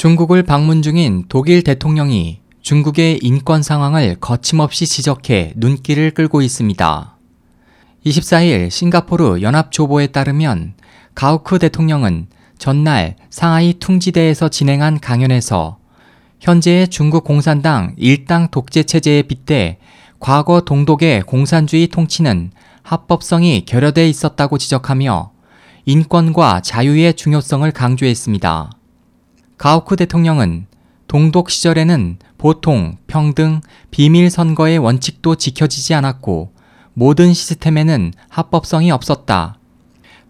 중국을 방문 중인 독일 대통령이 중국의 인권 상황을 거침없이 지적해 눈길을 끌고 있습니다. 24일 싱가포르 연합조보에 따르면 가우크 대통령은 전날 상하이 퉁지대에서 진행한 강연에서 현재의 중국 공산당 일당 독재 체제에 빗대 과거 동독의 공산주의 통치는 합법성이 결여돼 있었다고 지적하며 인권과 자유의 중요성을 강조했습니다. 가우크 대통령은 동독 시절에는 보통, 평등, 비밀 선거의 원칙도 지켜지지 않았고 모든 시스템에는 합법성이 없었다.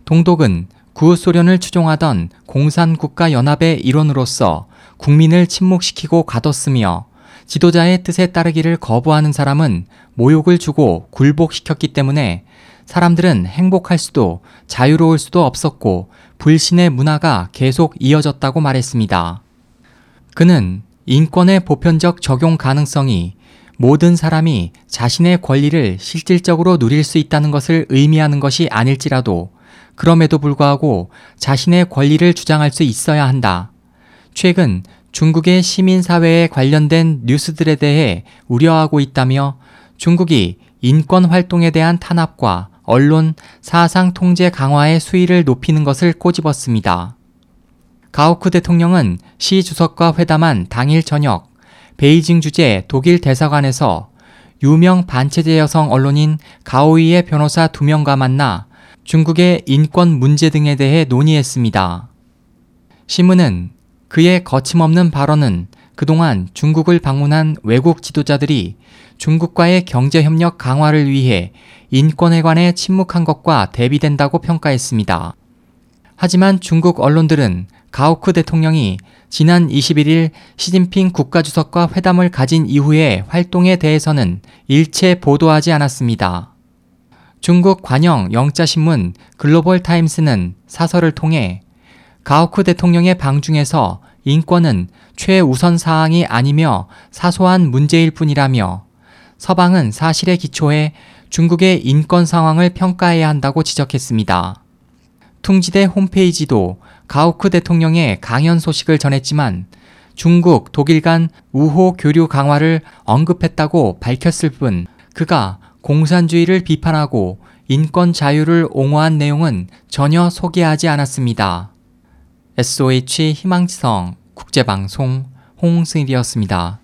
동독은 구소련을 추종하던 공산국가연합의 일원으로서 국민을 침묵시키고 가뒀으며 지도자의 뜻에 따르기를 거부하는 사람은 모욕을 주고 굴복시켰기 때문에 사람들은 행복할 수도 자유로울 수도 없었고 불신의 문화가 계속 이어졌다고 말했습니다. 그는 인권의 보편적 적용 가능성이 모든 사람이 자신의 권리를 실질적으로 누릴 수 있다는 것을 의미하는 것이 아닐지라도 그럼에도 불구하고 자신의 권리를 주장할 수 있어야 한다. 최근 중국의 시민사회에 관련된 뉴스들에 대해 우려하고 있다며 중국이 인권 활동에 대한 탄압과 언론, 사상 통제 강화의 수위를 높이는 것을 꼬집었습니다. 가우크 대통령은 시 주석과 회담한 당일 저녁 베이징 주재 독일 대사관에서 유명 반체제 여성 언론인 가오이의 변호사 두 명과 만나 중국의 인권 문제 등에 대해 논의했습니다. 신문은 그의 거침없는 발언은 그동안 중국을 방문한 외국 지도자들이 중국과의 경제협력 강화를 위해 인권에 관해 침묵한 것과 대비된다고 평가했습니다. 하지만 중국 언론들은 가오크 대통령이 지난 21일 시진핑 국가주석과 회담을 가진 이후의 활동에 대해서는 일체 보도하지 않았습니다. 중국 관영 영자신문 글로벌 타임스는 사설을 통해 가오크 대통령의 방 중에서 인권은 최우선 사항이 아니며 사소한 문제일 뿐이라며 서방은 사실에 기초해 중국의 인권 상황을 평가해야 한다고 지적했습니다. 퉁지대 홈페이지도 가우크 대통령의 강연 소식을 전했지만 중국, 독일 간 우호 교류 강화를 언급했다고 밝혔을 뿐 그가 공산주의를 비판하고 인권 자유를 옹호한 내용은 전혀 소개하지 않았습니다. SOH 희망지성 국제방송 홍승일이었습니다.